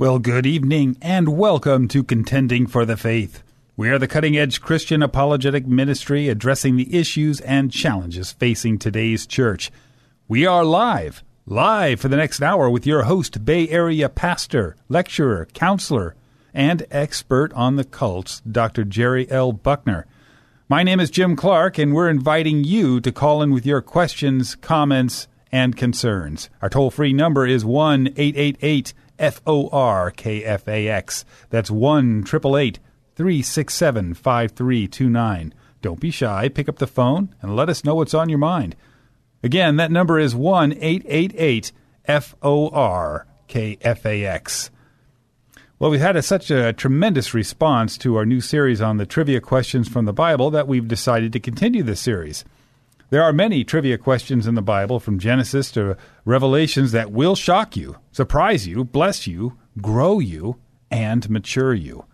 Well, good evening and welcome to Contending for the Faith. We are the cutting edge Christian apologetic ministry addressing the issues and challenges facing today's church. We are live, live for the next hour with your host, Bay Area pastor, lecturer, counselor, and expert on the cults, Dr. Jerry L. Buckner. My name is Jim Clark, and we're inviting you to call in with your questions, comments, and concerns. Our toll free number is 1 888 F O R K F A X. That's 1 367 5329. Don't be shy. Pick up the phone and let us know what's on your mind. Again, that number is 1 888 F O R K F A X. Well, we've had a, such a tremendous response to our new series on the trivia questions from the Bible that we've decided to continue this series. There are many trivia questions in the Bible, from Genesis to Revelations, that will shock you, surprise you, bless you, grow you, and mature you.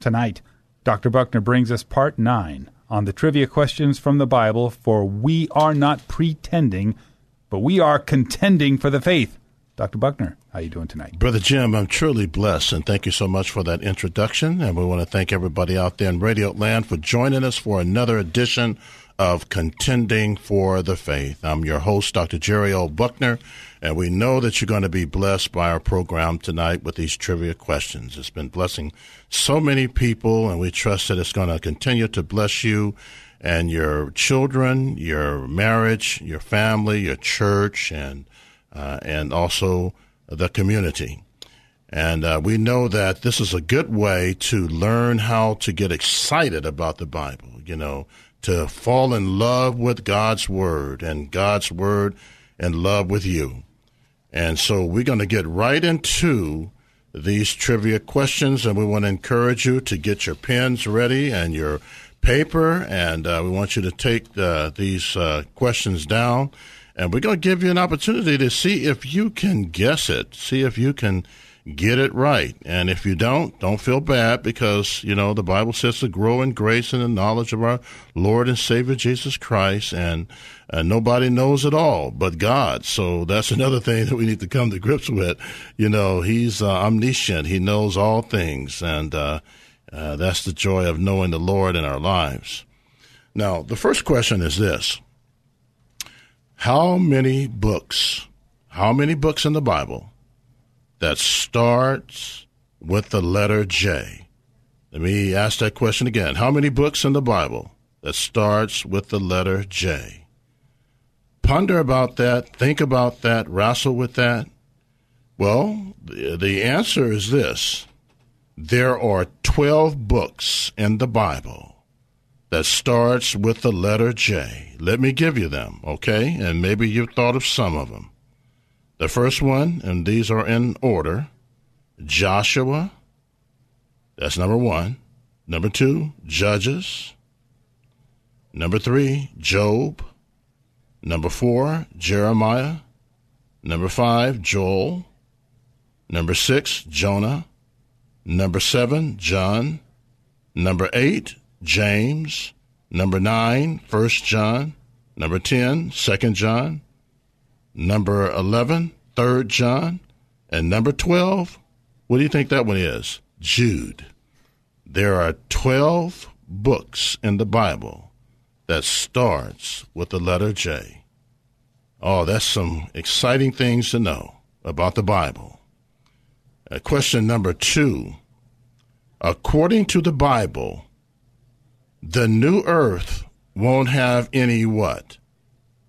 Tonight, Dr. Buckner brings us part nine on the trivia questions from the Bible for We Are Not Pretending, but We Are Contending for the Faith. Dr. Buckner, how are you doing tonight? Brother Jim, I'm truly blessed, and thank you so much for that introduction. And we want to thank everybody out there in Radio Land for joining us for another edition of Contending for the Faith. I'm your host, Dr. Jerry O. Buckner, and we know that you're going to be blessed by our program tonight with these trivia questions. It's been blessing so many people, and we trust that it's going to continue to bless you and your children, your marriage, your family, your church, and uh, and also the community. And uh, we know that this is a good way to learn how to get excited about the Bible. You know, to fall in love with God's Word and God's Word in love with you. And so we're going to get right into these trivia questions, and we want to encourage you to get your pens ready and your paper, and uh, we want you to take uh, these uh, questions down. And we're going to give you an opportunity to see if you can guess it, see if you can get it right. And if you don't, don't feel bad because, you know, the Bible says to grow in grace and the knowledge of our Lord and Savior Jesus Christ. And and nobody knows it all but God. So that's another thing that we need to come to grips with. You know, He's uh, omniscient, He knows all things. And uh, uh that's the joy of knowing the Lord in our lives. Now, the first question is this How many books, how many books in the Bible? That starts with the letter J? Let me ask that question again. How many books in the Bible that starts with the letter J? Ponder about that, think about that, wrestle with that. Well, the answer is this there are 12 books in the Bible that starts with the letter J. Let me give you them, okay? And maybe you've thought of some of them. The first one, and these are in order Joshua, that's number one. Number two, Judges. Number three, Job. Number four, Jeremiah. Number five, Joel. Number six, Jonah. Number seven, John. Number eight, James. Number nine, First John. Number ten, Second John number 11, 3 John, and number 12, what do you think that one is? Jude. There are 12 books in the Bible that starts with the letter J. Oh, that's some exciting things to know about the Bible. Uh, question number two. According to the Bible, the new earth won't have any what?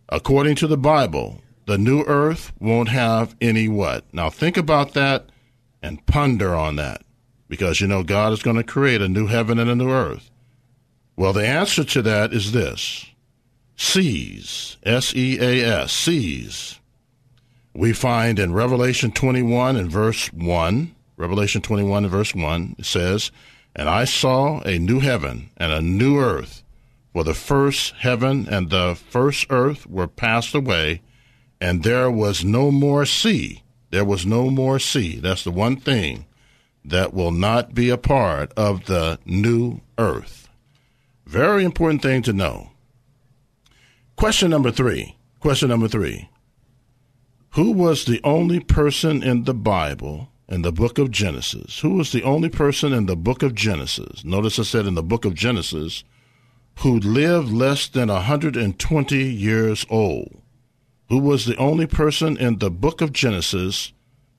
According to the Bible, the new earth won't have any what? Now think about that and ponder on that because you know God is going to create a new heaven and a new earth. Well, the answer to that is this seas, S E A S, seas. We find in Revelation 21 and verse 1 Revelation 21 and verse 1, it says, And I saw a new heaven and a new earth, for the first heaven and the first earth were passed away, and there was no more sea. There was no more sea. That's the one thing that will not be a part of the new earth. Very important thing to know. Question number three. Question number three. Who was the only person in the Bible, in the book of Genesis? Who was the only person in the book of Genesis? Notice I said in the book of Genesis, who lived less than 120 years old. Who was the only person in the book of Genesis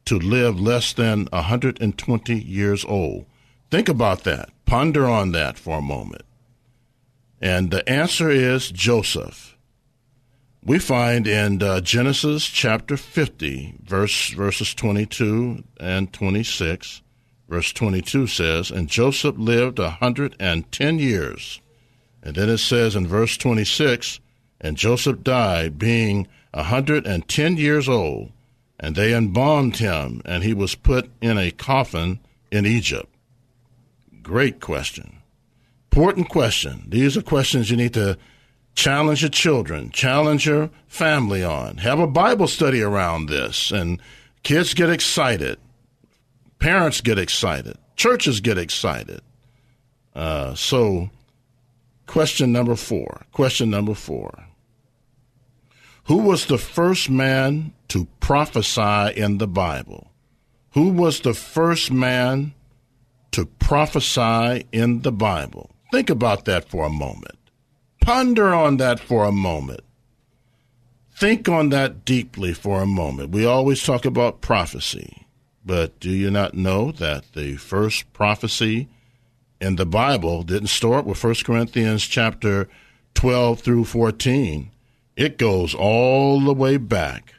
to live less than 120 years old? Think about that. Ponder on that for a moment. And the answer is Joseph. We find in uh, Genesis chapter 50, verse, verses 22 and 26, verse 22 says, And Joseph lived a 110 years. And then it says in verse 26, And Joseph died, being a 110 years old, and they embalmed him, and he was put in a coffin in Egypt. Great question. Important question. These are questions you need to challenge your children, challenge your family on. Have a Bible study around this, and kids get excited. Parents get excited. Churches get excited. Uh, so, question number four. Question number four. Who was the first man to prophesy in the Bible? Who was the first man to prophesy in the Bible? Think about that for a moment. Ponder on that for a moment. Think on that deeply for a moment. We always talk about prophecy, but do you not know that the first prophecy in the Bible didn't start with 1 Corinthians chapter 12 through 14? It goes all the way back,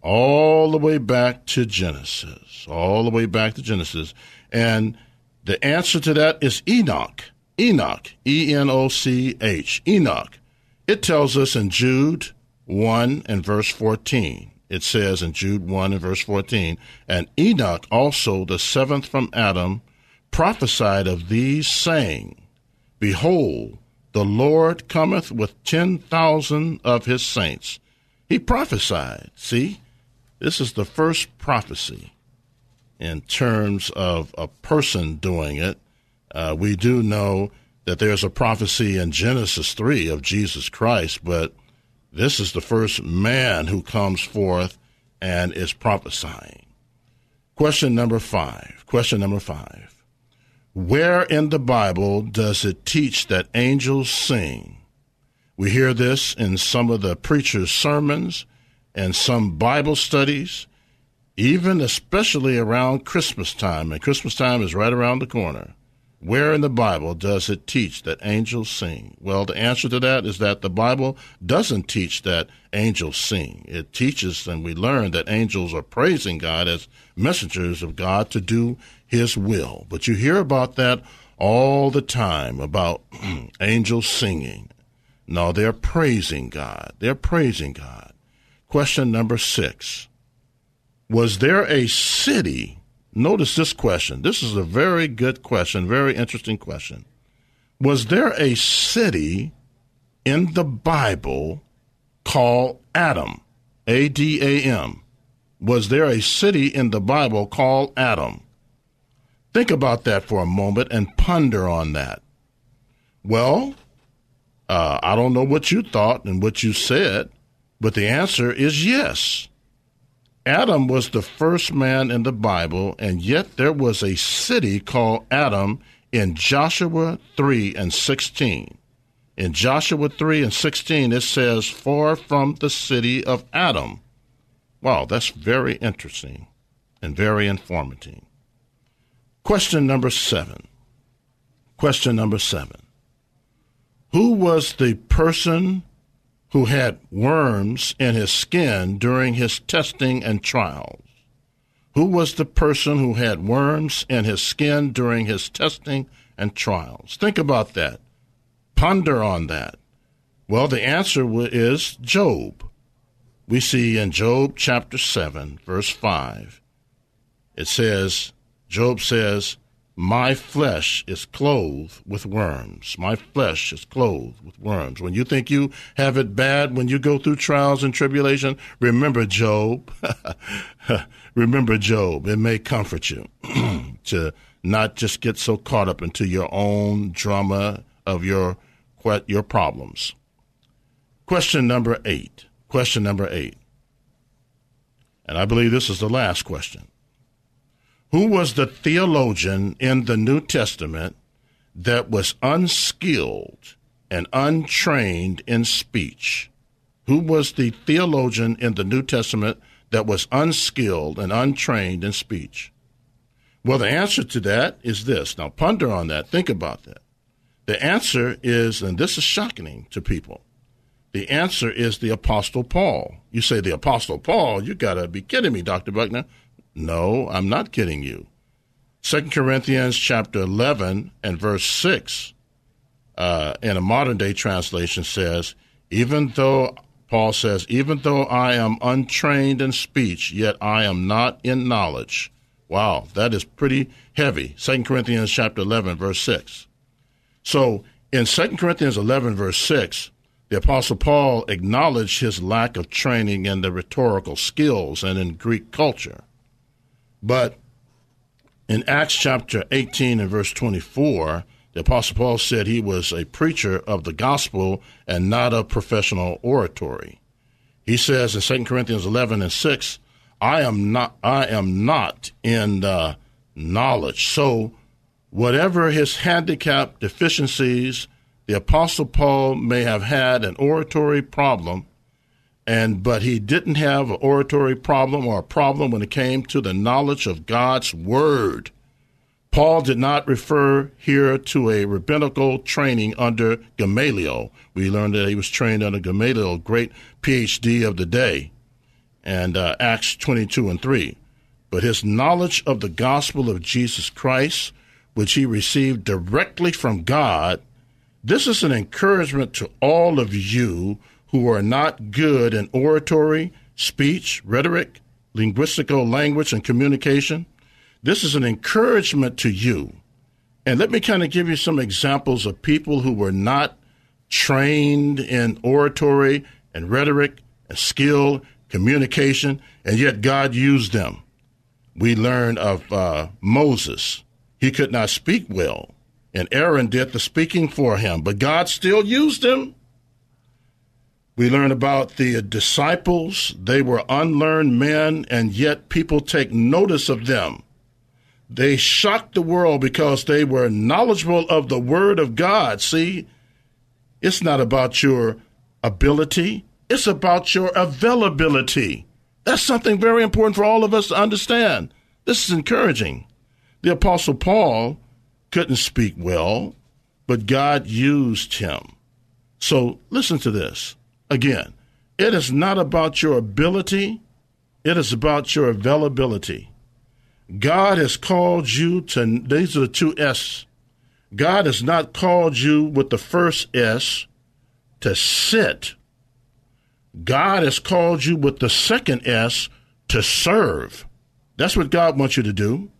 all the way back to Genesis, all the way back to Genesis. And the answer to that is Enoch. Enoch, E N O C H, Enoch. It tells us in Jude 1 and verse 14. It says in Jude 1 and verse 14, and Enoch also, the seventh from Adam, prophesied of these, saying, Behold, the Lord cometh with ten thousand of his saints. He prophesied. See, this is the first prophecy in terms of a person doing it. Uh, we do know that there's a prophecy in Genesis 3 of Jesus Christ, but this is the first man who comes forth and is prophesying. Question number five. Question number five. Where in the Bible does it teach that angels sing? We hear this in some of the preacher's sermons and some Bible studies, even especially around Christmas time. And Christmas time is right around the corner. Where in the Bible does it teach that angels sing? Well, the answer to that is that the Bible doesn't teach that angels sing. It teaches and we learn that angels are praising God as messengers of God to do his will. But you hear about that all the time about angels singing. No, they're praising God. They're praising God. Question number six Was there a city? Notice this question. This is a very good question, very interesting question. Was there a city in the Bible called Adam? A D A M. Was there a city in the Bible called Adam? Think about that for a moment and ponder on that. Well, uh, I don't know what you thought and what you said, but the answer is yes. Adam was the first man in the Bible, and yet there was a city called Adam in Joshua 3 and 16. In Joshua 3 and 16, it says, Far from the city of Adam. Wow, that's very interesting and very informative. Question number seven. Question number seven. Who was the person who had worms in his skin during his testing and trials? Who was the person who had worms in his skin during his testing and trials? Think about that. Ponder on that. Well, the answer is Job. We see in Job chapter 7, verse 5, it says, Job says, My flesh is clothed with worms. My flesh is clothed with worms. When you think you have it bad, when you go through trials and tribulation, remember Job. remember Job. It may comfort you to not just get so caught up into your own drama of your your problems. Question number eight. Question number eight. And I believe this is the last question. Who was the theologian in the New Testament that was unskilled and untrained in speech? Who was the theologian in the New Testament that was unskilled and untrained in speech? Well, the answer to that is this. Now, ponder on that. Think about that. The answer is, and this is shocking to people, the answer is the Apostle Paul. You say, the Apostle Paul? You got to be kidding me, Dr. Buckner. No, I'm not kidding you. 2 Corinthians chapter 11 and verse 6 uh, in a modern day translation says, even though, Paul says, even though I am untrained in speech, yet I am not in knowledge. Wow, that is pretty heavy. 2 Corinthians chapter 11, verse 6. So in 2 Corinthians 11, verse 6, the Apostle Paul acknowledged his lack of training in the rhetorical skills and in Greek culture. But in Acts chapter 18 and verse 24, the Apostle Paul said he was a preacher of the gospel and not of professional oratory. He says in 2 Corinthians 11 and 6, I am not, I am not in knowledge. So whatever his handicap deficiencies, the apostle Paul may have had an oratory problem and but he didn't have an oratory problem or a problem when it came to the knowledge of God's word. Paul did not refer here to a rabbinical training under Gamaliel. We learned that he was trained under Gamaliel, great PhD of the day, and uh, Acts 22 and 3. But his knowledge of the gospel of Jesus Christ which he received directly from God, this is an encouragement to all of you who are not good in oratory, speech, rhetoric, linguistical language, and communication. This is an encouragement to you. And let me kind of give you some examples of people who were not trained in oratory and rhetoric and skill, communication, and yet God used them. We learn of uh, Moses, he could not speak well, and Aaron did the speaking for him, but God still used him. We learn about the disciples. They were unlearned men, and yet people take notice of them. They shocked the world because they were knowledgeable of the Word of God. See, it's not about your ability, it's about your availability. That's something very important for all of us to understand. This is encouraging. The Apostle Paul couldn't speak well, but God used him. So listen to this. Again, it is not about your ability, it is about your availability. God has called you to, these are the two S. God has not called you with the first S to sit. God has called you with the second S to serve. That's what God wants you to do.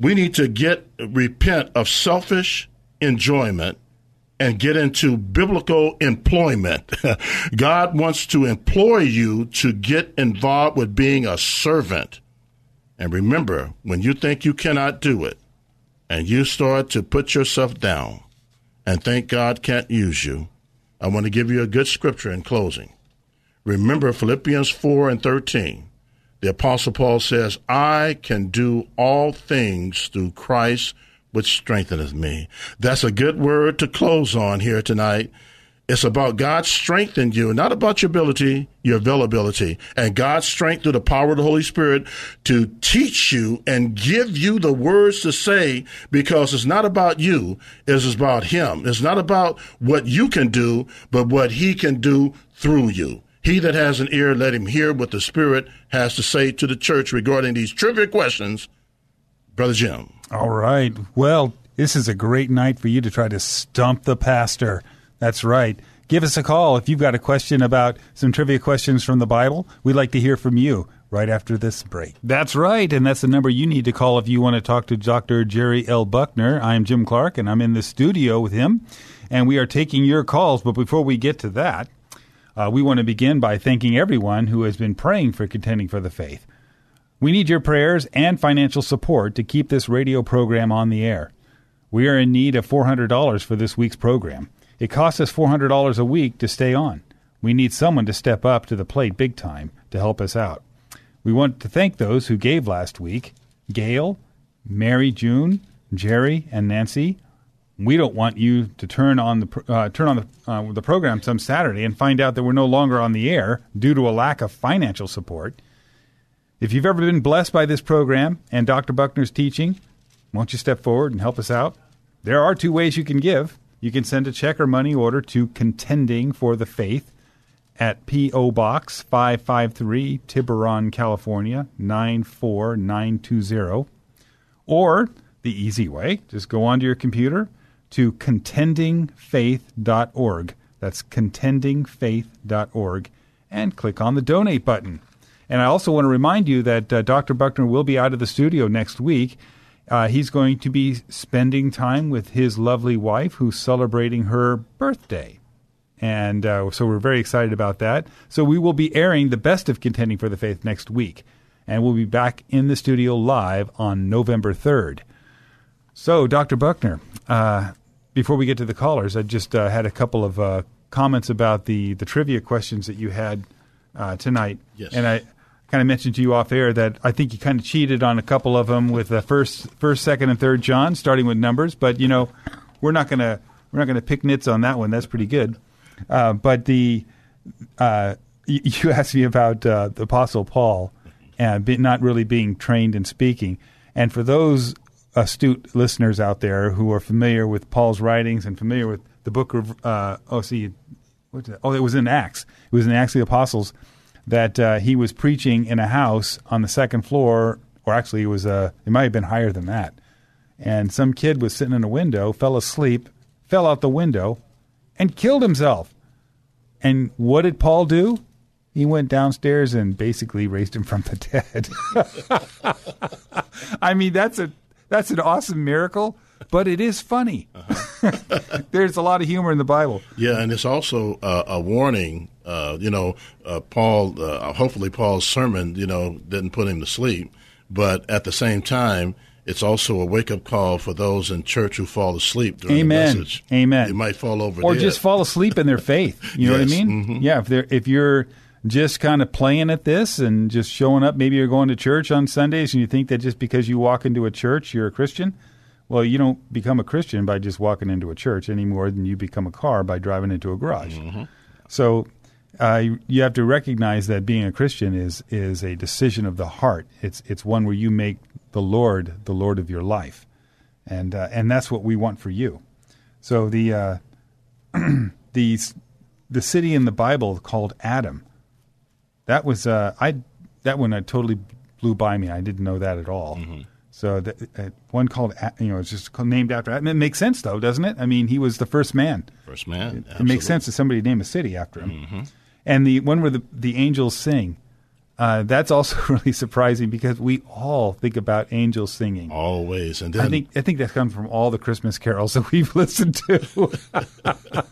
We need to get repent of selfish enjoyment and get into biblical employment. God wants to employ you to get involved with being a servant. And remember, when you think you cannot do it and you start to put yourself down and think God can't use you, I want to give you a good scripture in closing. Remember Philippians 4 and 13 the Apostle Paul says, I can do all things through Christ which strengtheneth me. That's a good word to close on here tonight. It's about God strength in you, not about your ability, your availability, and God's strength through the power of the Holy Spirit to teach you and give you the words to say because it's not about you, it's about Him. It's not about what you can do, but what He can do through you. He that has an ear, let him hear what the Spirit has to say to the church regarding these trivia questions. Brother Jim. All right. Well, this is a great night for you to try to stump the pastor. That's right. Give us a call if you've got a question about some trivia questions from the Bible. We'd like to hear from you. right after this break. That's right, and that's the number you need to call if you want to talk to Dr. Jerry L. Buckner. I'm Jim Clark, and I'm in the studio with him, and we are taking your calls. But before we get to that, uh, we want to begin by thanking everyone who has been praying for contending for the faith. We need your prayers and financial support to keep this radio program on the air. We are in need of $400 for this week's program. It costs us $400 a week to stay on. We need someone to step up to the plate big time to help us out. We want to thank those who gave last week Gail, Mary June, Jerry, and Nancy. We don't want you to turn on the uh, turn on the, uh, the program some Saturday and find out that we're no longer on the air due to a lack of financial support. If you've ever been blessed by this program and Dr. Buckner's teaching, won't you step forward and help us out? There are two ways you can give. You can send a check or money order to Contending for the Faith at P.O. Box 553, Tiburon, California 94920. Or the easy way, just go onto your computer to contendingfaith.org. That's contendingfaith.org and click on the donate button. And I also want to remind you that uh, Dr. Buckner will be out of the studio next week. Uh, he's going to be spending time with his lovely wife who's celebrating her birthday. And uh, so we're very excited about that. So we will be airing the best of Contending for the Faith next week. And we'll be back in the studio live on November 3rd. So, Dr. Buckner, uh, before we get to the callers, I just uh, had a couple of uh, comments about the, the trivia questions that you had uh, tonight. Yes. And I kind of mentioned to you off air that I think you kind of cheated on a couple of them with the first, first, second, and third John, starting with numbers. But you know, we're not gonna we're not gonna pick nits on that one. That's pretty good. Uh, but the uh, you asked me about uh, the Apostle Paul and be, not really being trained in speaking. And for those astute listeners out there who are familiar with Paul's writings and familiar with the book of uh, oh see what's that? oh it was in Acts it was in Acts of the Apostles that uh, he was preaching in a house on the second floor or actually it was uh, it might have been higher than that. And some kid was sitting in a window fell asleep fell out the window and killed himself. And what did Paul do? He went downstairs and basically raised him from the dead. I mean, that's a that's an awesome miracle, but it is funny. Uh-huh. There's a lot of humor in the Bible. Yeah, and it's also uh, a warning. Uh, you know, uh, Paul. Uh, hopefully, Paul's sermon, you know, didn't put him to sleep, but at the same time, it's also a wake up call for those in church who fall asleep during Amen. the message. Amen. You might fall over, or dead. just fall asleep in their faith. You know Yes. what I mean? Mhm. Yeah. If they're if you're just kind of playing at this and just showing up, maybe you're going to church on Sundays and you think that just because you walk into a church you're a Christian. Well, you don't become a Christian by just walking into a church any more than you become a car by driving into a garage. So uh, you- have to recognize that being a Christian is is a decision of the heart. It's it's one where you make the Lord the Lord of your life, and uh, and that's what we want for you. So the uh, the the city in the Bible called Adam. That was uh, I that one uh, totally blew by me. I didn't know that at all. So the, uh, one called you know it's just called- named after. It makes sense though, doesn't it? I mean, he was the first man. First man. It makes sense that somebody name a city after him. And the one where the, the angels sing, uh, that's also really surprising because we all think about angels singing. Always. And then I think I think that comes from all the Christmas carols that we've listened to.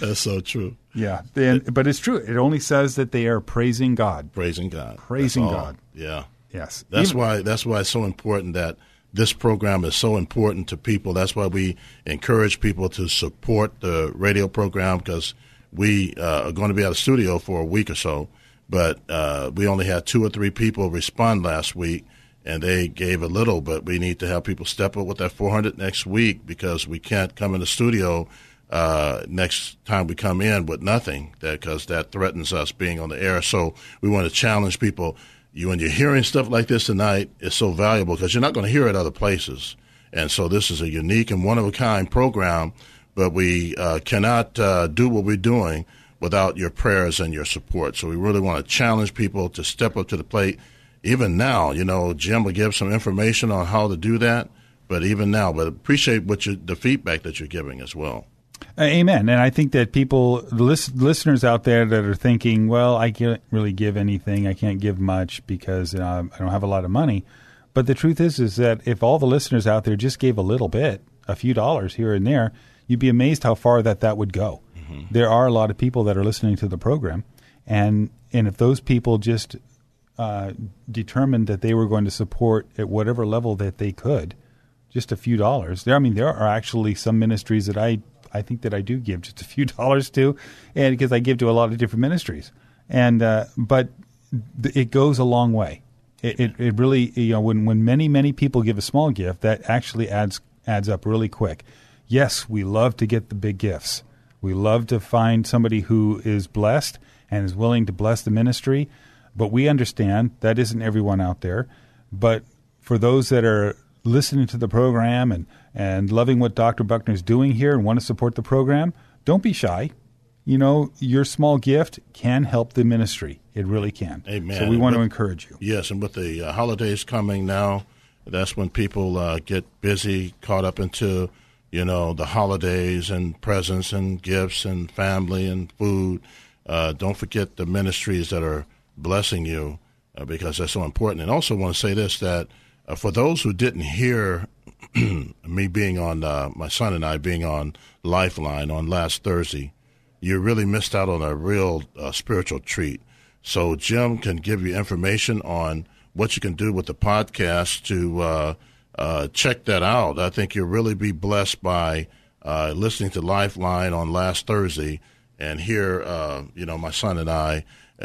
that's so true. yeah, and, but it's true. It only says that they are praising God. Praising God. Praising. God. Yeah. Yes, That's Even- why that's why it's so important that this program is so important to people. That's why we encourage people to support the radio program because we uh, are going to be out of studio for a week or so. But uh, we only had two or three people respond last week, and they gave a little. But we need to have people step up with that 400 next week because we can't come in the studio uh, next time we come in with nothing because that threatens us being on the air. So we want to challenge people. You when you're hearing stuff like this tonight, it's so valuable because you're not going to hear it other places. And so this is a unique and one of a kind program, but we uh, cannot uh, do what we're doing without your prayers and your support. So we really want to challenge people to step up to the plate. Even now, you know, Jim will give some information on how to do that. But even now, but appreciate what you, the feedback that you're giving as well. Uh, amen. And I think that people, the list, listeners out there that are thinking, well, I can't really give anything. I can't give much because uh, I don't have a lot of money. But the truth is, is that if all the listeners out there just gave a little bit, a few dollars here and there, you'd be amazed how far that that would go. Mm-hmm. There are a lot of people that are listening to the program, and and if those people just uh, determined that they were going to support at whatever level that they could, just a few dollars. There, I mean, there are actually some ministries that I I think that I do give just a few dollars to, and because I give to a lot of different ministries, and uh, but th- it goes a long way. It, it, it really you know when when many many people give a small gift that actually adds adds up really quick. Yes, we love to get the big gifts. We love to find somebody who is blessed and is willing to bless the ministry, but we understand that isn't everyone out there. But for those that are listening to the program and, and loving what Dr. Buckner is doing here and want to support the program, don't be shy. You know, your small gift can help the ministry. It really can. Amen. So we want to encourage you. Yes, and with the uh, holidays coming now, that's when people uh, get busy, caught up into, you know, the holidays and presents and gifts and family and food. Uh, don't forget the ministries that are blessing you uh, because that's so important. And also want to say this that – uh, for those who didn't hear me being on, uh, my son and I being on Lifeline on last Thursday, you really missed out on a real uh, spiritual treat. So Jim can give you information on what you can do with the podcast to uh, uh, check that out. I think you'll really be blessed by uh, listening to Lifeline on last Thursday and hear, you know, my son and I.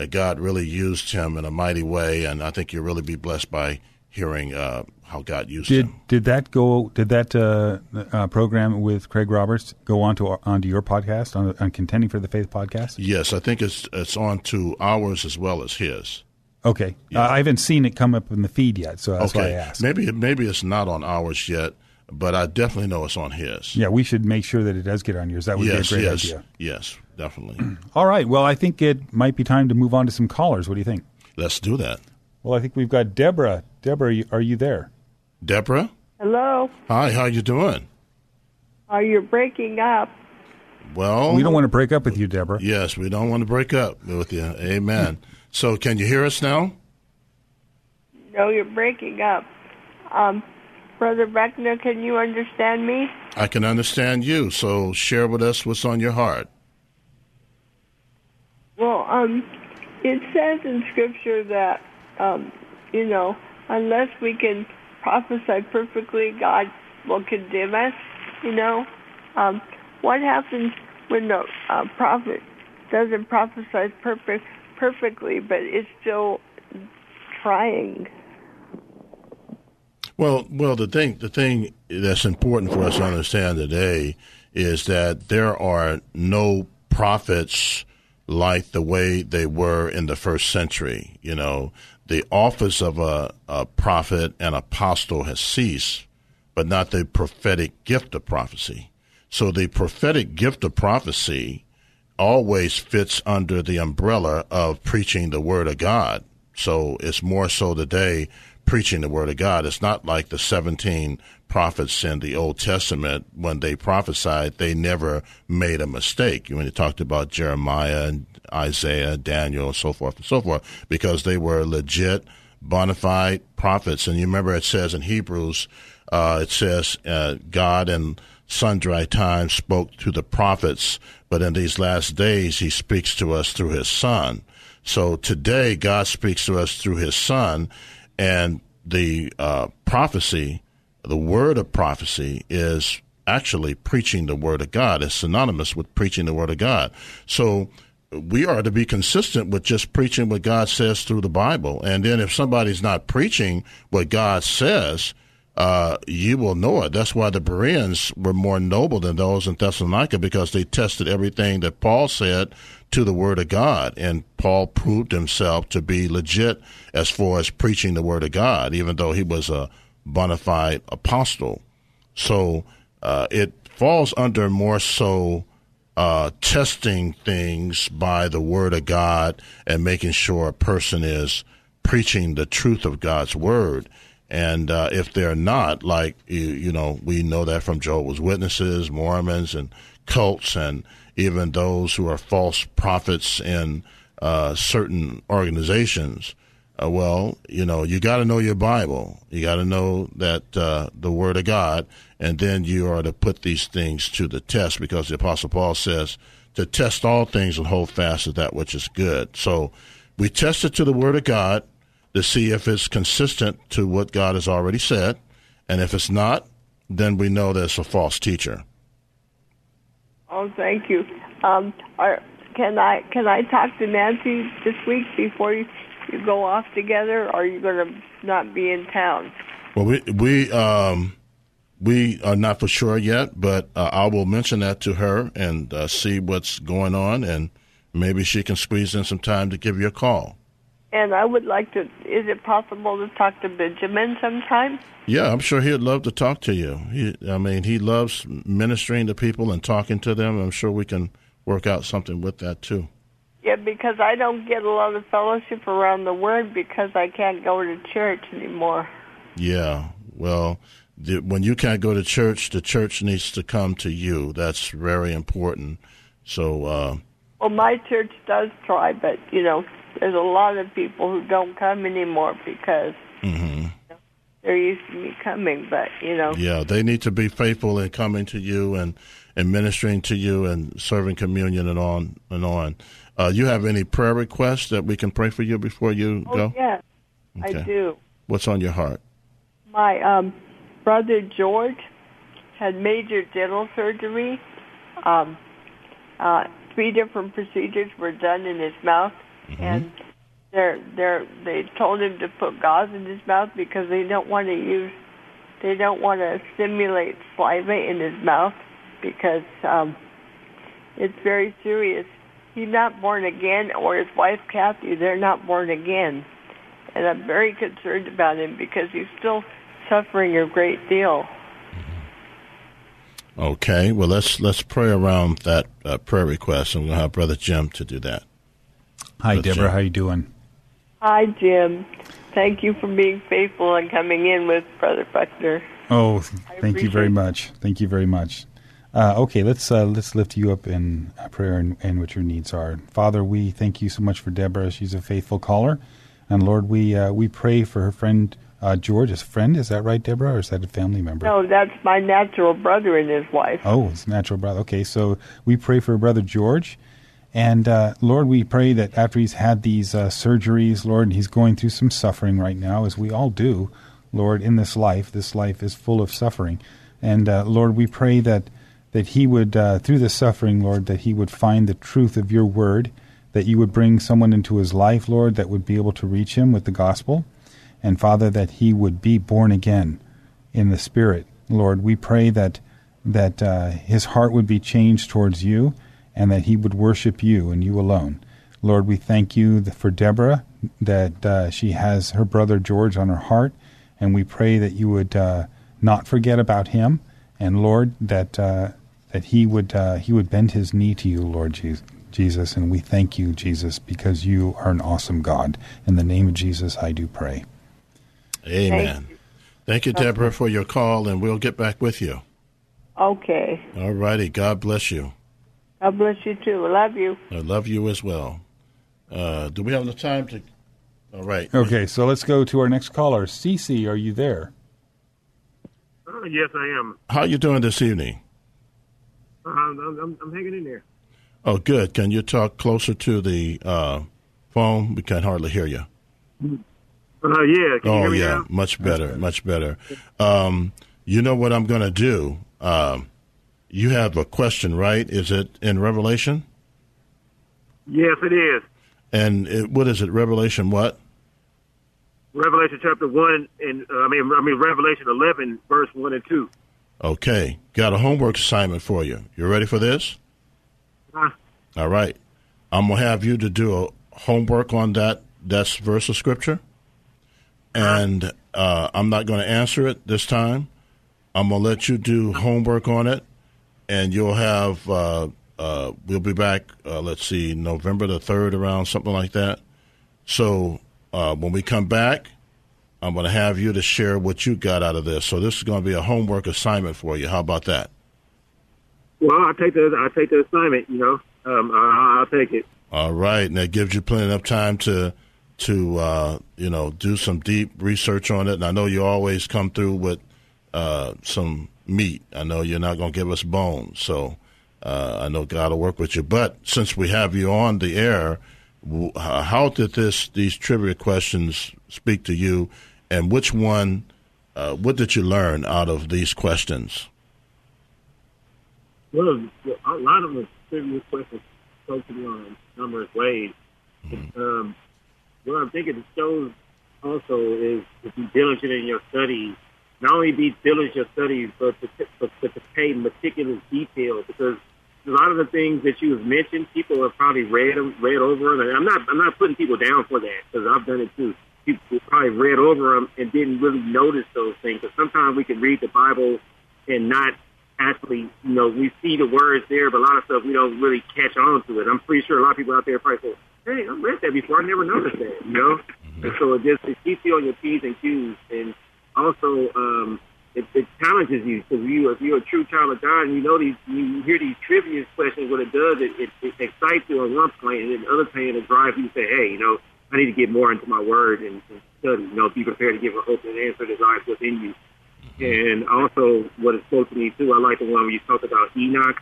God really used him in a mighty way, and I think you'll really be blessed by hearing uh, how God used did, him. Did that go? Did that uh, uh, program with Craig Roberts go on to onto your podcast on, on, contending for the faith podcast? Yes, I think it's it's on to ours as well as his. Okay, yeah. Uh, I haven't seen it come up in the feed yet, so that's okay. why I asked. Maybe maybe it's not on ours yet, but I definitely know it's on his. Yeah, we should make sure that it does get on yours. That would yes, be a great yes, idea. Yes, definitely. All right. Well, I think it might be time to move on to some callers. What do you think? Let's do that. Well, I think we've got Deborah. Deborah, are you there? Deborah? Hello. Hi, how you doing? Are you breaking up? Well, we don't want to break up with you, Deborah. Yes, we don't want to break up with you. Amen. so, can you hear us now? No, you're breaking up. Um, Brother Buckner, can you understand me? I can understand you. So, share with us what's on your heart. Well, um, it says in Scripture that, um, you know, unless we can prophesy perfectly, God will condemn us. You know, um, what happens when the uh, prophet doesn't prophesy perfect, perfectly, but is still trying? Well, well, the thing, the thing that's important for us to understand today is that there are no prophets like the way they were in the first century. You know, the office of a, a prophet and apostle has ceased, but not the prophetic gift of prophecy. So the prophetic gift of prophecy always fits under the umbrella of preaching the word of God. So it's more so today preaching the word of God. It's not like the 17 prophets in the Old Testament when they prophesied, they never made a mistake. When you talked about Jeremiah and Isaiah, Daniel, and so forth and so forth, because they were legit, bona fide prophets. And you remember it says in Hebrews, uh, it says, uh, God in sundry times spoke to the prophets, but in these last days, he speaks to us through his son. So today, God speaks to us through his son, and the uh, prophecy, the word of prophecy, is actually preaching the word of God. It's synonymous with preaching the word of God. So we are to be consistent with just preaching what God says through the Bible. And then if somebody's not preaching what God says, uh, you will know it. That's why the Bereans were more noble than those in Thessalonica because they tested everything that Paul said to the Word of God. And Paul proved himself to be legit as far as preaching the Word of God, even though he was a bona fide apostle. So uh, it falls under more so uh, testing things by the Word of God and making sure a person is preaching the truth of God's Word. And uh, if they're not, like you, you know, we know that from Jehovah's Witnesses, Mormons, and cults and even those who are false prophets in uh, certain organizations. Uh, well, you know, you got to know your Bible. You got to know that uh, the Word of God, and then you are to put these things to the test because the Apostle Paul says to test all things and hold fast to that which is good. So we test it to the Word of God to see if it's consistent to what God has already said, and if it's not, then we know that it's a false teacher. Oh, thank you. Um, are, can I can I talk to Nancy this week before you, you go off together? Or are you going to not be in town? Well, we we um, we are not for sure yet, but uh, I will mention that to her and uh, see what's going on, and maybe she can squeeze in some time to give you a call. And I would like to. Is it possible to talk to Benjamin sometime? Yeah, I'm sure he'd love to talk to you. He, I mean, he loves ministering to people and talking to them. I'm sure we can work out something with that too. Yeah, because I don't get a lot of fellowship around the Word because I can't go to church anymore. Yeah, well, the, when you can't go to church, the church needs to come to you. That's very important. So, uh, well, my church does try, but you know, there's a lot of people who don't come anymore because mm-hmm. they're used to me coming. But you know, yeah, they need to be faithful in coming to you and and ministering to you and serving communion and on and on. Uh, you have any prayer requests that we can pray for you before you oh, go? Yes, okay. I do. What's on your heart? My um, brother George had major dental surgery. Um, uh, three different procedures were done in his mouth, mm-hmm. and they're they're they told him to put gauze in his mouth because they don't want to use they don't want to stimulate saliva in his mouth because um, it's very serious. He's not born again, or his wife Kathy, they're not born again. And I'm very concerned about him because he's still suffering a great deal. Okay, well let's let's pray around that uh, prayer request, and we'll have Brother Jim to do that. Hi, Brother Deborah. Jim. How you doing? Hi, Jim. Thank you for being faithful and coming in with Brother Buckner. Oh, thank you very much. Thank you very much. Uh, okay, let's uh, let's lift you up in prayer and, and what your needs are. Father, we thank you so much for Deborah. She's a faithful caller, and Lord, we uh, we pray for her friend uh, George. Is friend? Is that right, Deborah, or is that a family member? No, that's my natural brother and his wife. Oh, it's natural brother. Okay, so we pray for brother George, and uh, Lord, we pray that after he's had these uh, surgeries, Lord, he's going through some suffering right now, as we all do, Lord, in this life. This life is full of suffering, and uh, Lord, we pray that that he would, uh, through the suffering, Lord, that he would find the truth of your word, that you would bring someone into his life, Lord, that would be able to reach him with the gospel, and Father, that he would be born again in the Spirit. Lord, we pray that that uh, his heart would be changed towards you, and that he would worship you and you alone. Lord, we thank you for Deborah that uh, she has her brother George on her heart, and we pray that you would uh, not forget about him, and Lord that uh, that he would uh, he would bend his knee to you, Lord Jesus. Jesus, and we thank you, Jesus, because you are an awesome God. In the name of Jesus, I do pray. Amen. Thank you, Deborah, for your call, and we'll get back with you. Okay. All righty. God bless you. God bless you too. I love you. I love you as well. Uh, do we have enough time to? All right. Okay, so let's go to our next caller. Cece, are you there? Uh, yes, I am. How you doing this evening? I'm, I'm, I'm hanging in there. Oh, good. Can you talk closer to the uh, phone? We can hardly hear you. Uh, yeah, can you oh, hear me yeah, now? much better, much better. Um, you know what I'm going to do? Um, you have a question, right? Is it in Revelation? Yes, it is. And it, what is it? Revelation what? Revelation chapter one and uh, I mean I mean Revelation eleven verse one and two. Okay, got a homework assignment for you. You ready for this? Uh, All right. I'm gonna have you to do a homework on that that verse of scripture, and uh, I'm not going to answer it this time. I'm gonna let you do homework on it, and you'll have. Uh, uh, we'll be back. Uh, let's see, November the third, around something like that. So uh, when we come back, I'm going to have you to share what you got out of this. So this is going to be a homework assignment for you. How about that? Well, I take the I take the assignment. You know, um, I, I'll take it. All right, and that gives you plenty enough time to to uh, you know do some deep research on it. And I know you always come through with uh, some meat. I know you're not going to give us bones, so uh, I know God will work with you. But since we have you on the air, how did this these trivia questions speak to you, and which one? Uh, what did you learn out of these questions? Well, a lot of the trivia questions to me on numerous ways. Mm-hmm. Um, what I'm thinking it shows also is to be diligent in your studies. Not only be diligent in your studies, but to, but, but to pay meticulous detail because a lot of the things that you have mentioned, people have probably read read over them. And I'm not, I'm not putting people down for that because I've done it too. People probably read over them and didn't really notice those things. Because sometimes we can read the Bible and not actually, you know, we see the words there, but a lot of stuff we don't really catch on to it. I'm pretty sure a lot of people out there probably say, "Hey, I read that before. I never noticed that," you know. Mm-hmm. And so it just it keeps you on your p's and q's, and also um, it, it challenges you because you, if you're a true child of God and you know these, you hear these trivia questions, what it does, it, it, it excites you on one point, and then the other point, it drives you to say, hey, you know, I need to get more into my word and, and study. You know, be prepared to give an open answer that lies within you. And also, what it spoke to me too, I like the one where you talked about Enoch.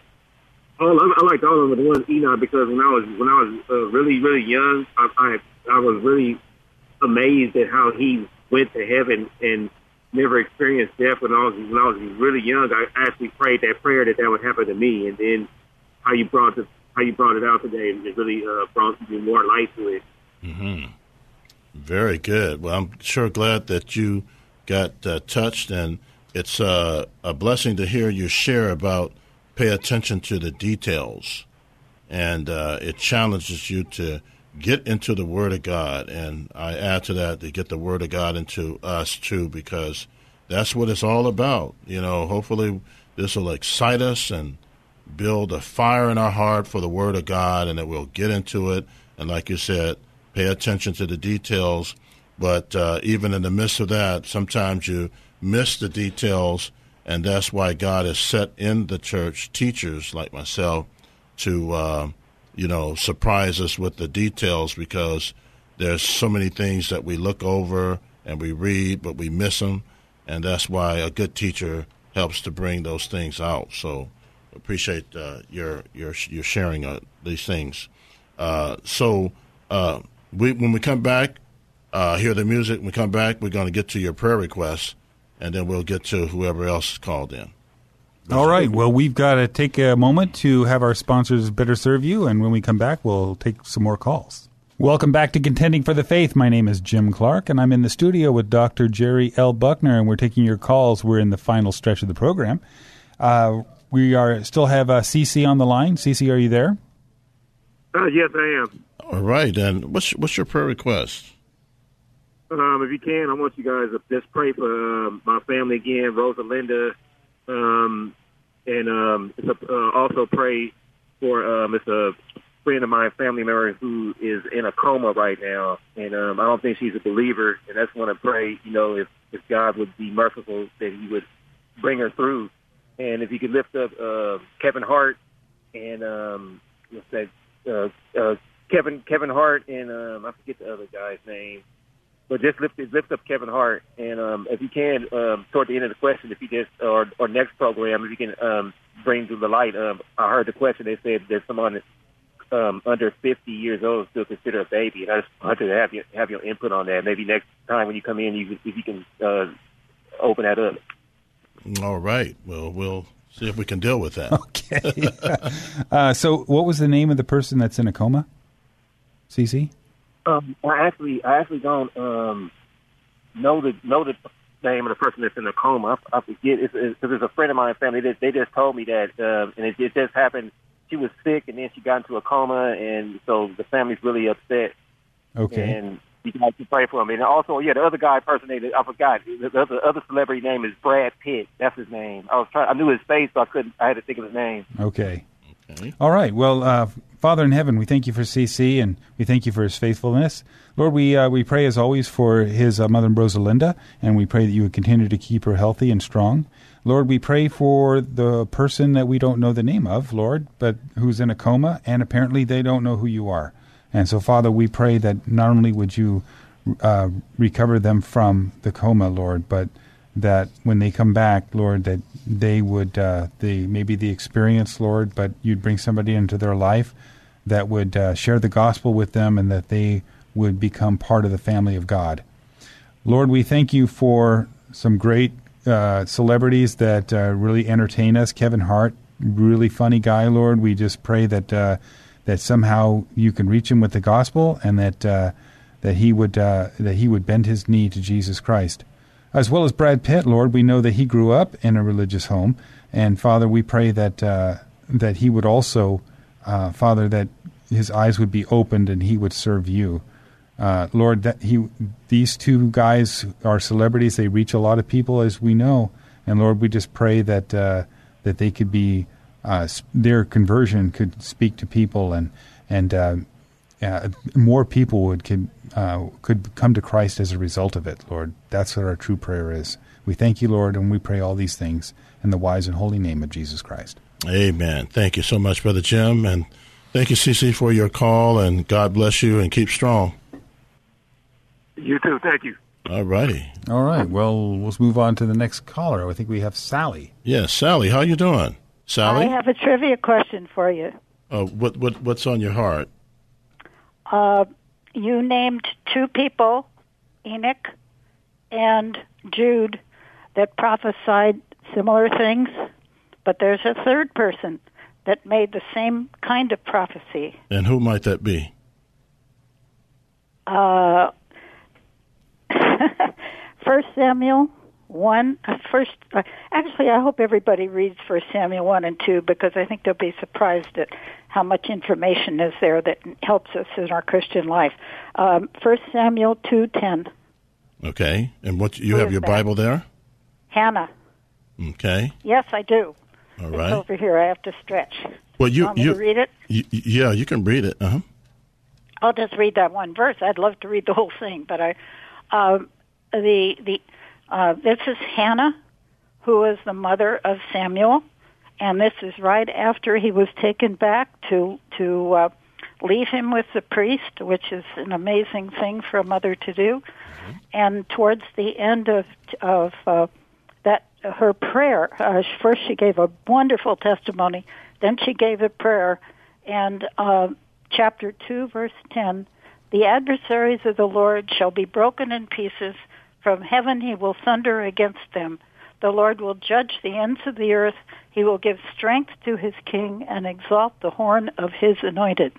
All I, I liked all of the one Enoch because when I was when I was uh, really really young, I, I I was really amazed at how he went to heaven and never experienced death when I was when I was really young. I actually prayed that prayer that that would happen to me, and then how you brought the how you brought it out today, it really uh, brought more light to it. Mm-hmm. Very good. Well, I'm sure glad that you got uh, touched, and it's uh, a blessing to hear you share about pay attention to the details, and uh, it challenges you to get into the Word of God. And I add to that to get the Word of God into us too, because that's what it's all about. You know, hopefully this will excite us and build a fire in our heart for the Word of God, and that we'll get into it. And like you said, pay attention to the details. But uh, even in the midst of that, sometimes you miss the details, and that's why God has set in the church teachers like myself to. Uh, you know, surprise us with the details because there's so many things that we look over and we read, but we miss them, and that's why a good teacher helps to bring those things out. So, appreciate uh, your your your sharing these things. Uh, so, uh, we when we come back, uh, hear the music. When we come back, we're going to get to your prayer requests, and then we'll get to whoever else called in. All right. Well, we've got to take a moment to have our sponsors better serve you, and when we come back, we'll take some more calls. Welcome back to Contending for the Faith. My name is Jim Clark, and I'm in the studio with Dr. Jerry L. Buckner, and we're taking your calls. We're in the final stretch of the program. Uh, we are still have uh, CC on the line. CC, are you there? Uh, yes, I am. All right. And what's what's your prayer request? Um, if you can, I want you guys to just pray for um, my family again, Rosalinda, um, and um, it's a, uh, also pray for um, it's a friend of mine, family member who is in a coma right now, and um, I don't think she's a believer, and that's want to pray, you know, if if God would be merciful, that He would bring her through, and if you could lift up uh, Kevin Hart and um, what's that, uh, uh, Kevin Kevin Hart and um, I forget the other guy's name. But just lift lift up Kevin Hart, and um, if you can, um, toward the end of the question, if you just or or next program, if you can um, bring to the light. Um, I heard the question. They said there's someone um, under 50 years old still consider a baby, and I just wanted to have you have your input on that. Maybe next time when you come in, you if you can uh, open that up. All right. Well, we'll see if we can deal with that. Okay. uh, so, what was the name of the person that's in a coma? CC. Um, I actually, I actually don't um, know the know the name of the person that's in the coma. I, I forget. It's, it's, it's a friend of mine family. They, they just told me that, uh, and it, it just happened. She was sick, and then she got into a coma, and so the family's really upset. Okay. And you guys to pray for him. And also, yeah, the other guy personated. I forgot. The other, other celebrity name is Brad Pitt. That's his name. I was trying. I knew his face, but I couldn't. I had to think of his name. Okay. Okay. All right. Well, uh, Father in heaven, we thank you for CC and we thank you for his faithfulness. Lord, we uh, we pray as always for his uh, mother Rosalinda, and we pray that you would continue to keep her healthy and strong. Lord, we pray for the person that we don't know the name of, Lord, but who's in a coma, and apparently they don't know who you are. And so, Father, we pray that not only would you uh, recover them from the coma, Lord, but that when they come back, Lord, that they would, uh, the maybe the experience, Lord, but you'd bring somebody into their life that would uh, share the gospel with them and that they would become part of the family of God. Lord, we thank you for some great uh, celebrities that uh, really entertain us. Kevin Hart, really funny guy, Lord. We just pray that uh, that somehow you can reach him with the gospel and that uh, that he would uh, that he would bend his knee to Jesus Christ. As well as Brad Pitt, Lord, we know that he grew up in a religious home, and Father, we pray that uh, that he would also, Father, that his eyes would be opened and he would serve you. Uh, Lord, that he, these two guys are celebrities. They reach a lot of people, as we know. And Lord, we just pray that uh, that they could be uh, their conversion could speak to people, and and uh, uh, more people would could uh, could come to Christ as a result of it. Lord, that's what our true prayer is. We thank you, Lord, and we pray all these things in the wise and holy name of Jesus Christ. Amen. Thank you so much, Brother Jim, and thank you, CC, for your call. And God bless you, and keep strong. You too. Thank you. All righty. All right. Well, let's move on to the next caller. I think we have Sally. Yes, Sally. How you doing, Sally? I have a trivia question for you. Uh, what what what's on your heart? Uh, you named two people, Enoch and Jude, that prophesied similar things, but there's a third person that made the same kind of prophecy. And who might that be? Uh, First Samuel one. First, uh, actually, I hope everybody reads First Samuel one and two because I think they'll be surprised at how much information is there that helps us in our Christian life. Um, First Samuel two ten. Okay, and what you Who have your that? Bible there? Hannah. Okay. Yes, I do. All right. It's over here. I have to stretch. Well, you you read it. yeah, you can read it. Uh huh. I'll just read that one verse. I'd love to read the whole thing, but I, um, the the uh, this is Hannah, who is the mother of Samuel, and this is right after he was taken back to to uh, leave him with the priest, which is an amazing thing for a mother to do. Mm-hmm. And towards the end of of uh, that, her prayer. Uh, first, she gave a wonderful testimony. Then she gave a prayer, and uh, chapter 2, verse 10 The adversaries of the Lord shall be broken in pieces. From heaven he will thunder against them. The Lord will judge the ends of the earth. He will give strength to his king and exalt the horn of his anointed.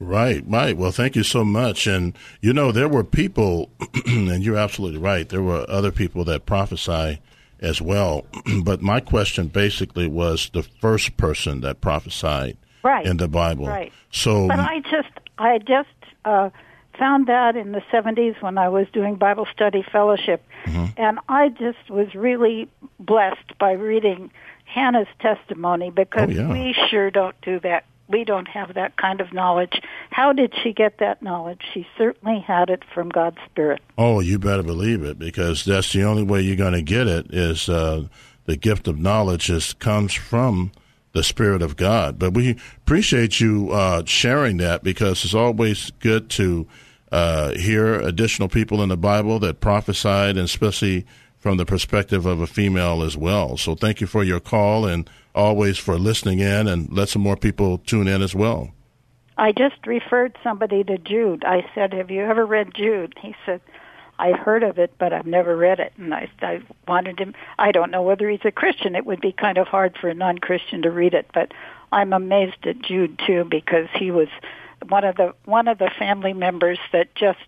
Right, right. Well, thank you so much. And, you know, there were people, and you're absolutely right, there were other people that prophesy as well. but my question basically was the first person that prophesied right. in the Bible. Right. So, but I just, I just uh, found that in the 70s when I was doing Bible study fellowship, mm-hmm. and I just was really blessed by reading Hannah's testimony because oh, yeah. we sure don't do that. We don't have that kind of knowledge. How did she get that knowledge? She certainly had it from God's Spirit. Oh, you better believe it because that's the only way you're going to get it is uh, the gift of knowledge is comes from the Spirit of God. But we appreciate you uh, sharing that because it's always good to uh, hear additional people in the Bible that prophesied, and especially from the perspective of a female as well. So thank you for your call and always for listening in, and let some more people tune in as well. I just referred somebody to Jude. I said, "Have you ever read Jude?" He said, I've heard of it, but I've never read it. And I, I wanted him. I don't know whether he's a Christian. It would be kind of hard for a non-Christian to read it, but I'm amazed at Jude too because he was one of the one of the family members that just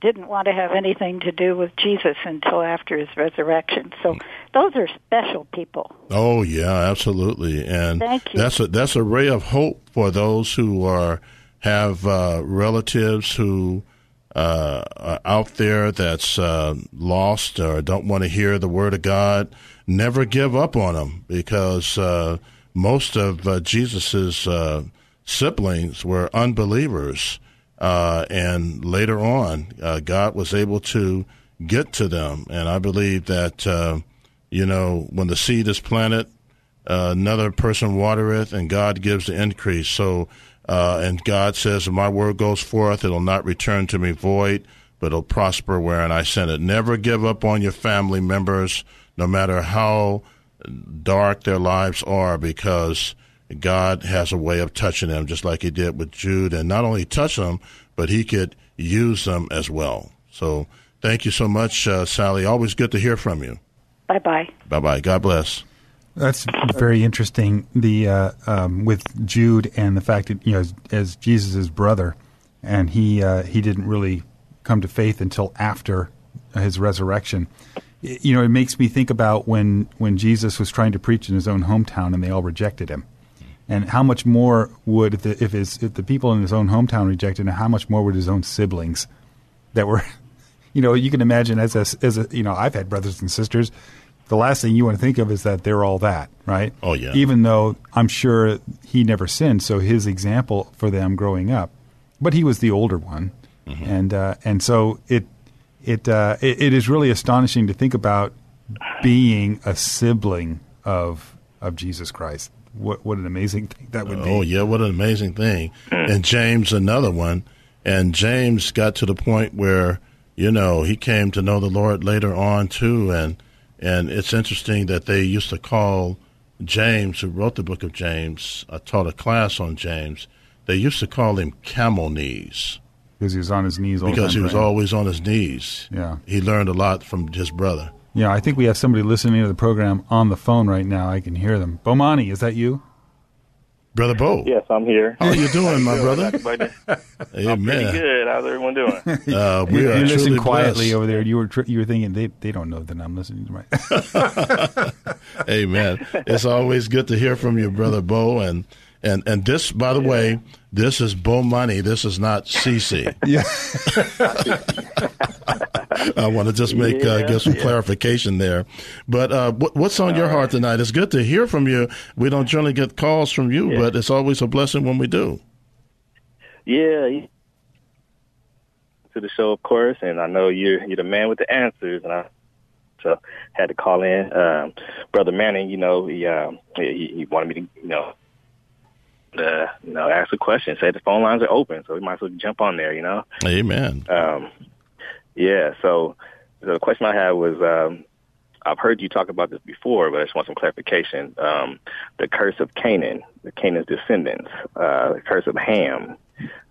didn't want to have anything to do with Jesus until after his resurrection. So those are special people. Oh yeah, absolutely. And Thank you. that's a that's a ray of hope for those who are have uh, relatives who uh, out there that's uh, lost or don't want to hear the word of God, never give up on them because uh, most of uh, Jesus's uh, siblings were unbelievers, uh, and later on, uh, God was able to get to them. And I believe that you know when the seed is planted, another person watereth, and God gives the increase. So, and God says, "My word goes forth; it'll not return to me void." But it'll prosper wherein I send it. Never give up on your family members, no matter how dark their lives are because God has a way of touching them, just like He did with Jude, and not only touch them, but He could use them as well. So, thank you so much, uh, Sally. Always good to hear from you. Bye bye. Bye bye. God bless. That's very interesting. The uh, um, with Jude and the fact that you know as, as Jesus' brother, and he uh, he didn't really come to faith until after his resurrection you know, it makes me think about when when Jesus was trying to preach in his own hometown and they all rejected him, and how much more would if, the, if his if the people in his own hometown rejected him, how much more would his own siblings that were, you know, you can imagine as a, as a you know, I've had brothers and sisters. The last thing you want to think of is that they're all that, right? Oh yeah. Even though I'm sure he never sinned, so his example for them growing up, but he was the older one, mm-hmm. and uh, and so it it, uh, it, it is really astonishing to think about being a sibling of of Jesus Christ. What what an amazing thing that would be. Oh yeah, what an amazing thing. And James another one. And James got to the point where, you know, he came to know the Lord later on too and and it's interesting that they used to call James, who wrote the book of James, I taught a class on James, they used to call him camel knees because he was on his knees all because he was always on his knees. Yeah, he learned a lot from his brother. Yeah, I think we have somebody listening to the program on the phone right now. I can hear them. Bomani, is that you? Brother Bo. Yes, I'm here. How are you doing, my brother? Amen. I'm pretty good. How's everyone doing? Uh, we you, are you listen quietly blessed. over there. You were tr- you were thinking they they don't know that I'm listening to my. Amen. It's always good to hear from you, brother Bo, and and and this, by the yeah. way, this is Bomani. This is not CC. Yeah. I want to just make uh, yeah, uh, get some yeah. clarification there. But uh, what, what's on All your heart tonight? It's good to hear from you. We don't generally get calls from you, but it's always a blessing when we do. Yeah. To the show, of course, and I know you're you're the man with the answers, and I so had to call in. Um, Brother Manning, you know, he, um, he he wanted me to, you know, uh, you know, ask a question. Say the phone lines are open, so we might as well jump on there. You know. Amen. Um, yeah. So, so the question I had was, um, I've heard you talk about this before, but I just want some clarification. Um, the curse of Canaan, the Canaan's descendants, uh, the curse of Ham,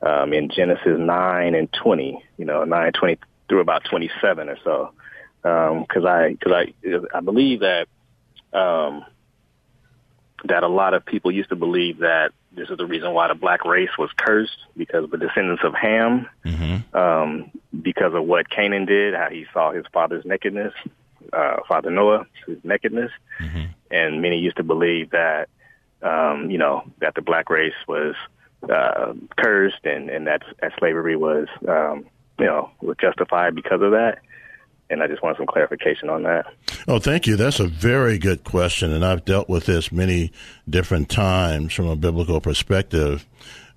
um, in Genesis nine and twenty. You know, nine twenty through about twenty seven or so. Because um, I, because I, I believe that. Um, that a lot of people used to believe that this is the reason why the black race was cursed because of the descendants of Ham, mm-hmm. um, because of what Canaan did, how he saw his father's nakedness, uh, Father Noah, his nakedness, mm-hmm. and many used to believe that, um, you know, that the black race was uh, cursed and and that, that slavery was, um, you know, was justified because of that and I just want some clarification on that. Oh, thank you. That's a very good question, and I've dealt with this many different times from a biblical perspective.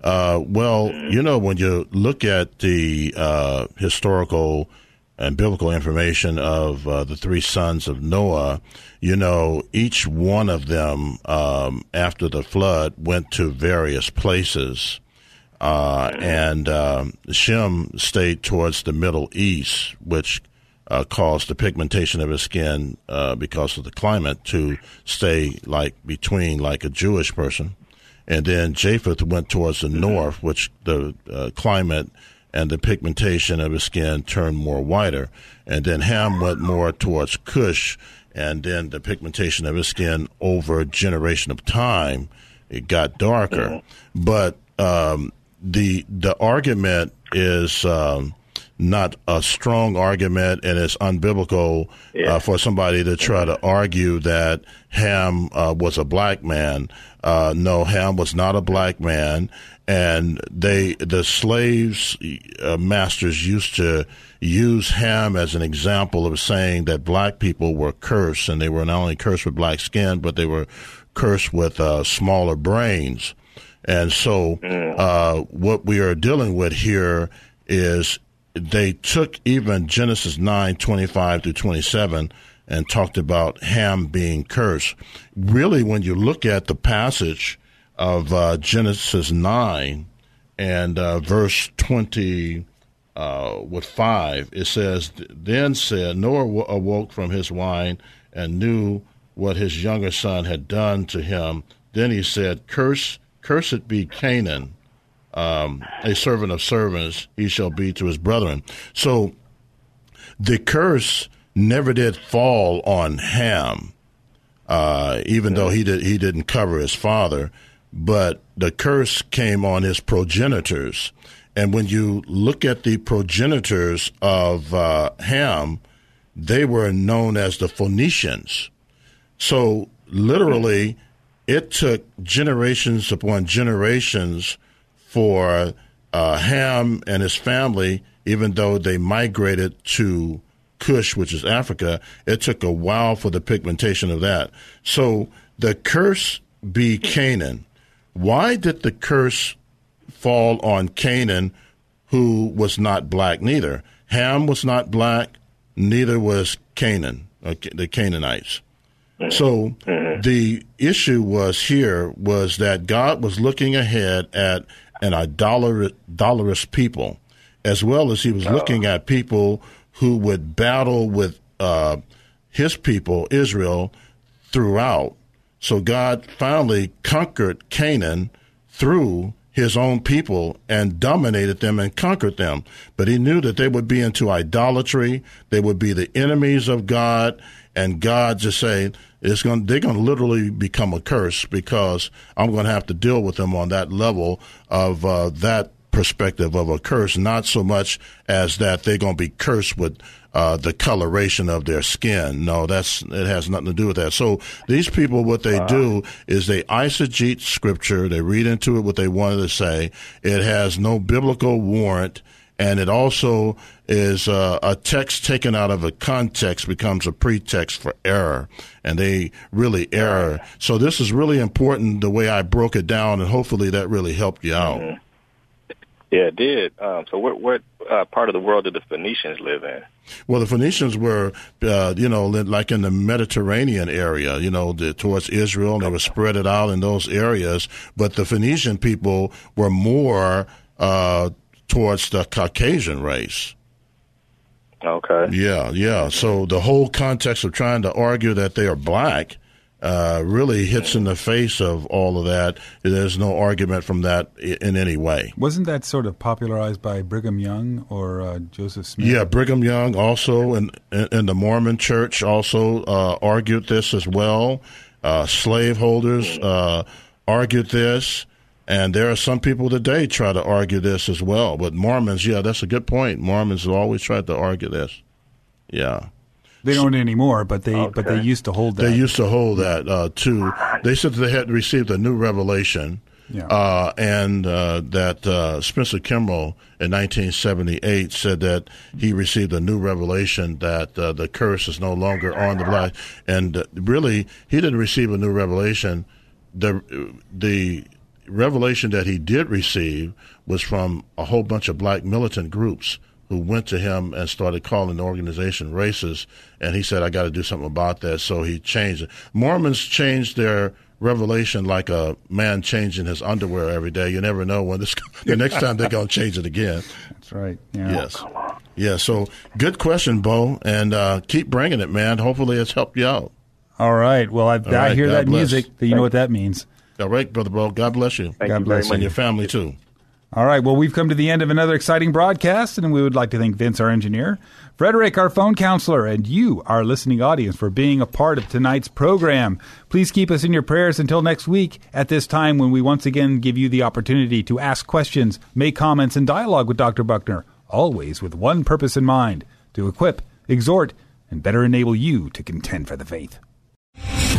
Uh, well, you know, when you look at the uh, historical and biblical information of uh, the three sons of Noah, you know, each one of them um, after the flood went to various places. Uh, and um, Shem stayed towards the Middle East, which uh, caused the pigmentation of his skin uh, because of the climate to stay like between like a Jewish person. And then Japheth went towards the north, which the uh, climate and the pigmentation of his skin turned more whiter. And then Ham went more towards Cush, and then the pigmentation of his skin over a generation of time, it got darker. But um, the the argument is um, not a strong argument, and it's unbiblical Yeah. uh, for somebody to try to argue that Ham uh, was a black man. Uh, no, Ham was not a black man, and they the slaves uh, masters used to use Ham as an example of saying that black people were cursed, and they were not only cursed with black skin, but they were cursed with uh, smaller brains. And so, uh, what we are dealing with here is they took even Genesis nine twenty five through twenty seven and talked about Ham being cursed. Really, when you look at the passage of uh, Genesis nine and uh, verse twenty uh, with five, it says, Then said, Noah awoke from his wine and knew what his younger son had done to him. Then he said, Curse, cursed be Canaan, um, a servant of servants, he shall be to his brethren. So the curse never did fall on Ham, uh, even though he did he didn't cover his father, but the curse came on his progenitors. And when you look at the progenitors of uh, Ham, they were known as the Phoenicians. So literally, it took generations upon generations for uh, Ham and his family, even though they migrated to Cush, which is Africa, it took a while for the pigmentation of that. So the curse be Canaan. Why did the curse fall on Canaan, who was not black neither? Ham was not black, neither was Canaan, the Canaanites. So the issue was here was that God was looking ahead at an idolatrous, people, as well as He was looking at people who would battle with uh, His people, Israel, throughout. So God finally conquered Canaan through his own people and dominated them and conquered them. But he knew that they would be into idolatry. They would be the enemies of God. And God just saying, it's going, they're going to literally become a curse because I'm going to have to deal with them on that level of uh, that perspective of a curse, not so much as that they're going to be cursed with uh, the coloration of their skin. No, that's it has nothing to do with that. So these people, what they do is they eisegete scripture. They read into it what they wanted to say. It has no biblical warrant, and it also is uh, a text taken out of a context becomes a pretext for error, and they really error. So this is really important the way I broke it down, and hopefully that really helped you out. Yeah, it did. Um, so what what uh, part of the world did the Phoenicians live in? Well, the Phoenicians were, uh, you know, like in the Mediterranean area, you know, the, towards Israel, and they were spread it out in those areas. But the Phoenician people were more uh, towards the Caucasian race. Okay. Yeah, yeah. So the whole context of trying to argue that they are black uh, really hits in the face of all of that. There's no argument from that in any way. Wasn't that sort of popularized by Brigham Young or uh, Joseph Smith? Yeah, Brigham Young also, and and the Mormon Church also uh, argued this as well. Uh, slaveholders uh, argued this, and there are some people today try to argue this as well. But Mormons, yeah, that's a good point. Mormons have always tried to argue this. Yeah. They don't anymore, but they but they used to hold that. They used to hold that uh, too. They said that they had received a new revelation, Yeah. uh, and uh, that uh, Spencer Kimball in 1978 said that he received a new revelation that uh, the curse is no longer on the black. And uh, really, he didn't receive a new revelation. The the revelation that he did receive was from a whole bunch of black militant groups who went to him and started calling the organization racist. And he said, I got to do something about that. So he changed it. Mormons changed their revelation like a man changing his underwear every day. You never know when this, the next time they're going to change it again. That's right. Yeah. Yes. Yeah. So good question, Bo. And uh, keep bringing it, man. Hopefully it's helped you out. All right. Well, I, I hear God that bless. music. That you know what that means. All right, Brother Bo. God bless you. Thank God you bless much. And your family, too. All right. Well, we've come to the end of another exciting broadcast, and we would like to thank Vince, our engineer, Frederick, our phone counselor, and you, our listening audience, for being a part of tonight's program. Please keep us in your prayers until next week at this time when we once again give you the opportunity to ask questions, make comments, and dialogue with Dr. Buckner. always with one purpose in mind to equip, exhort, and better enable you to contend for the faith.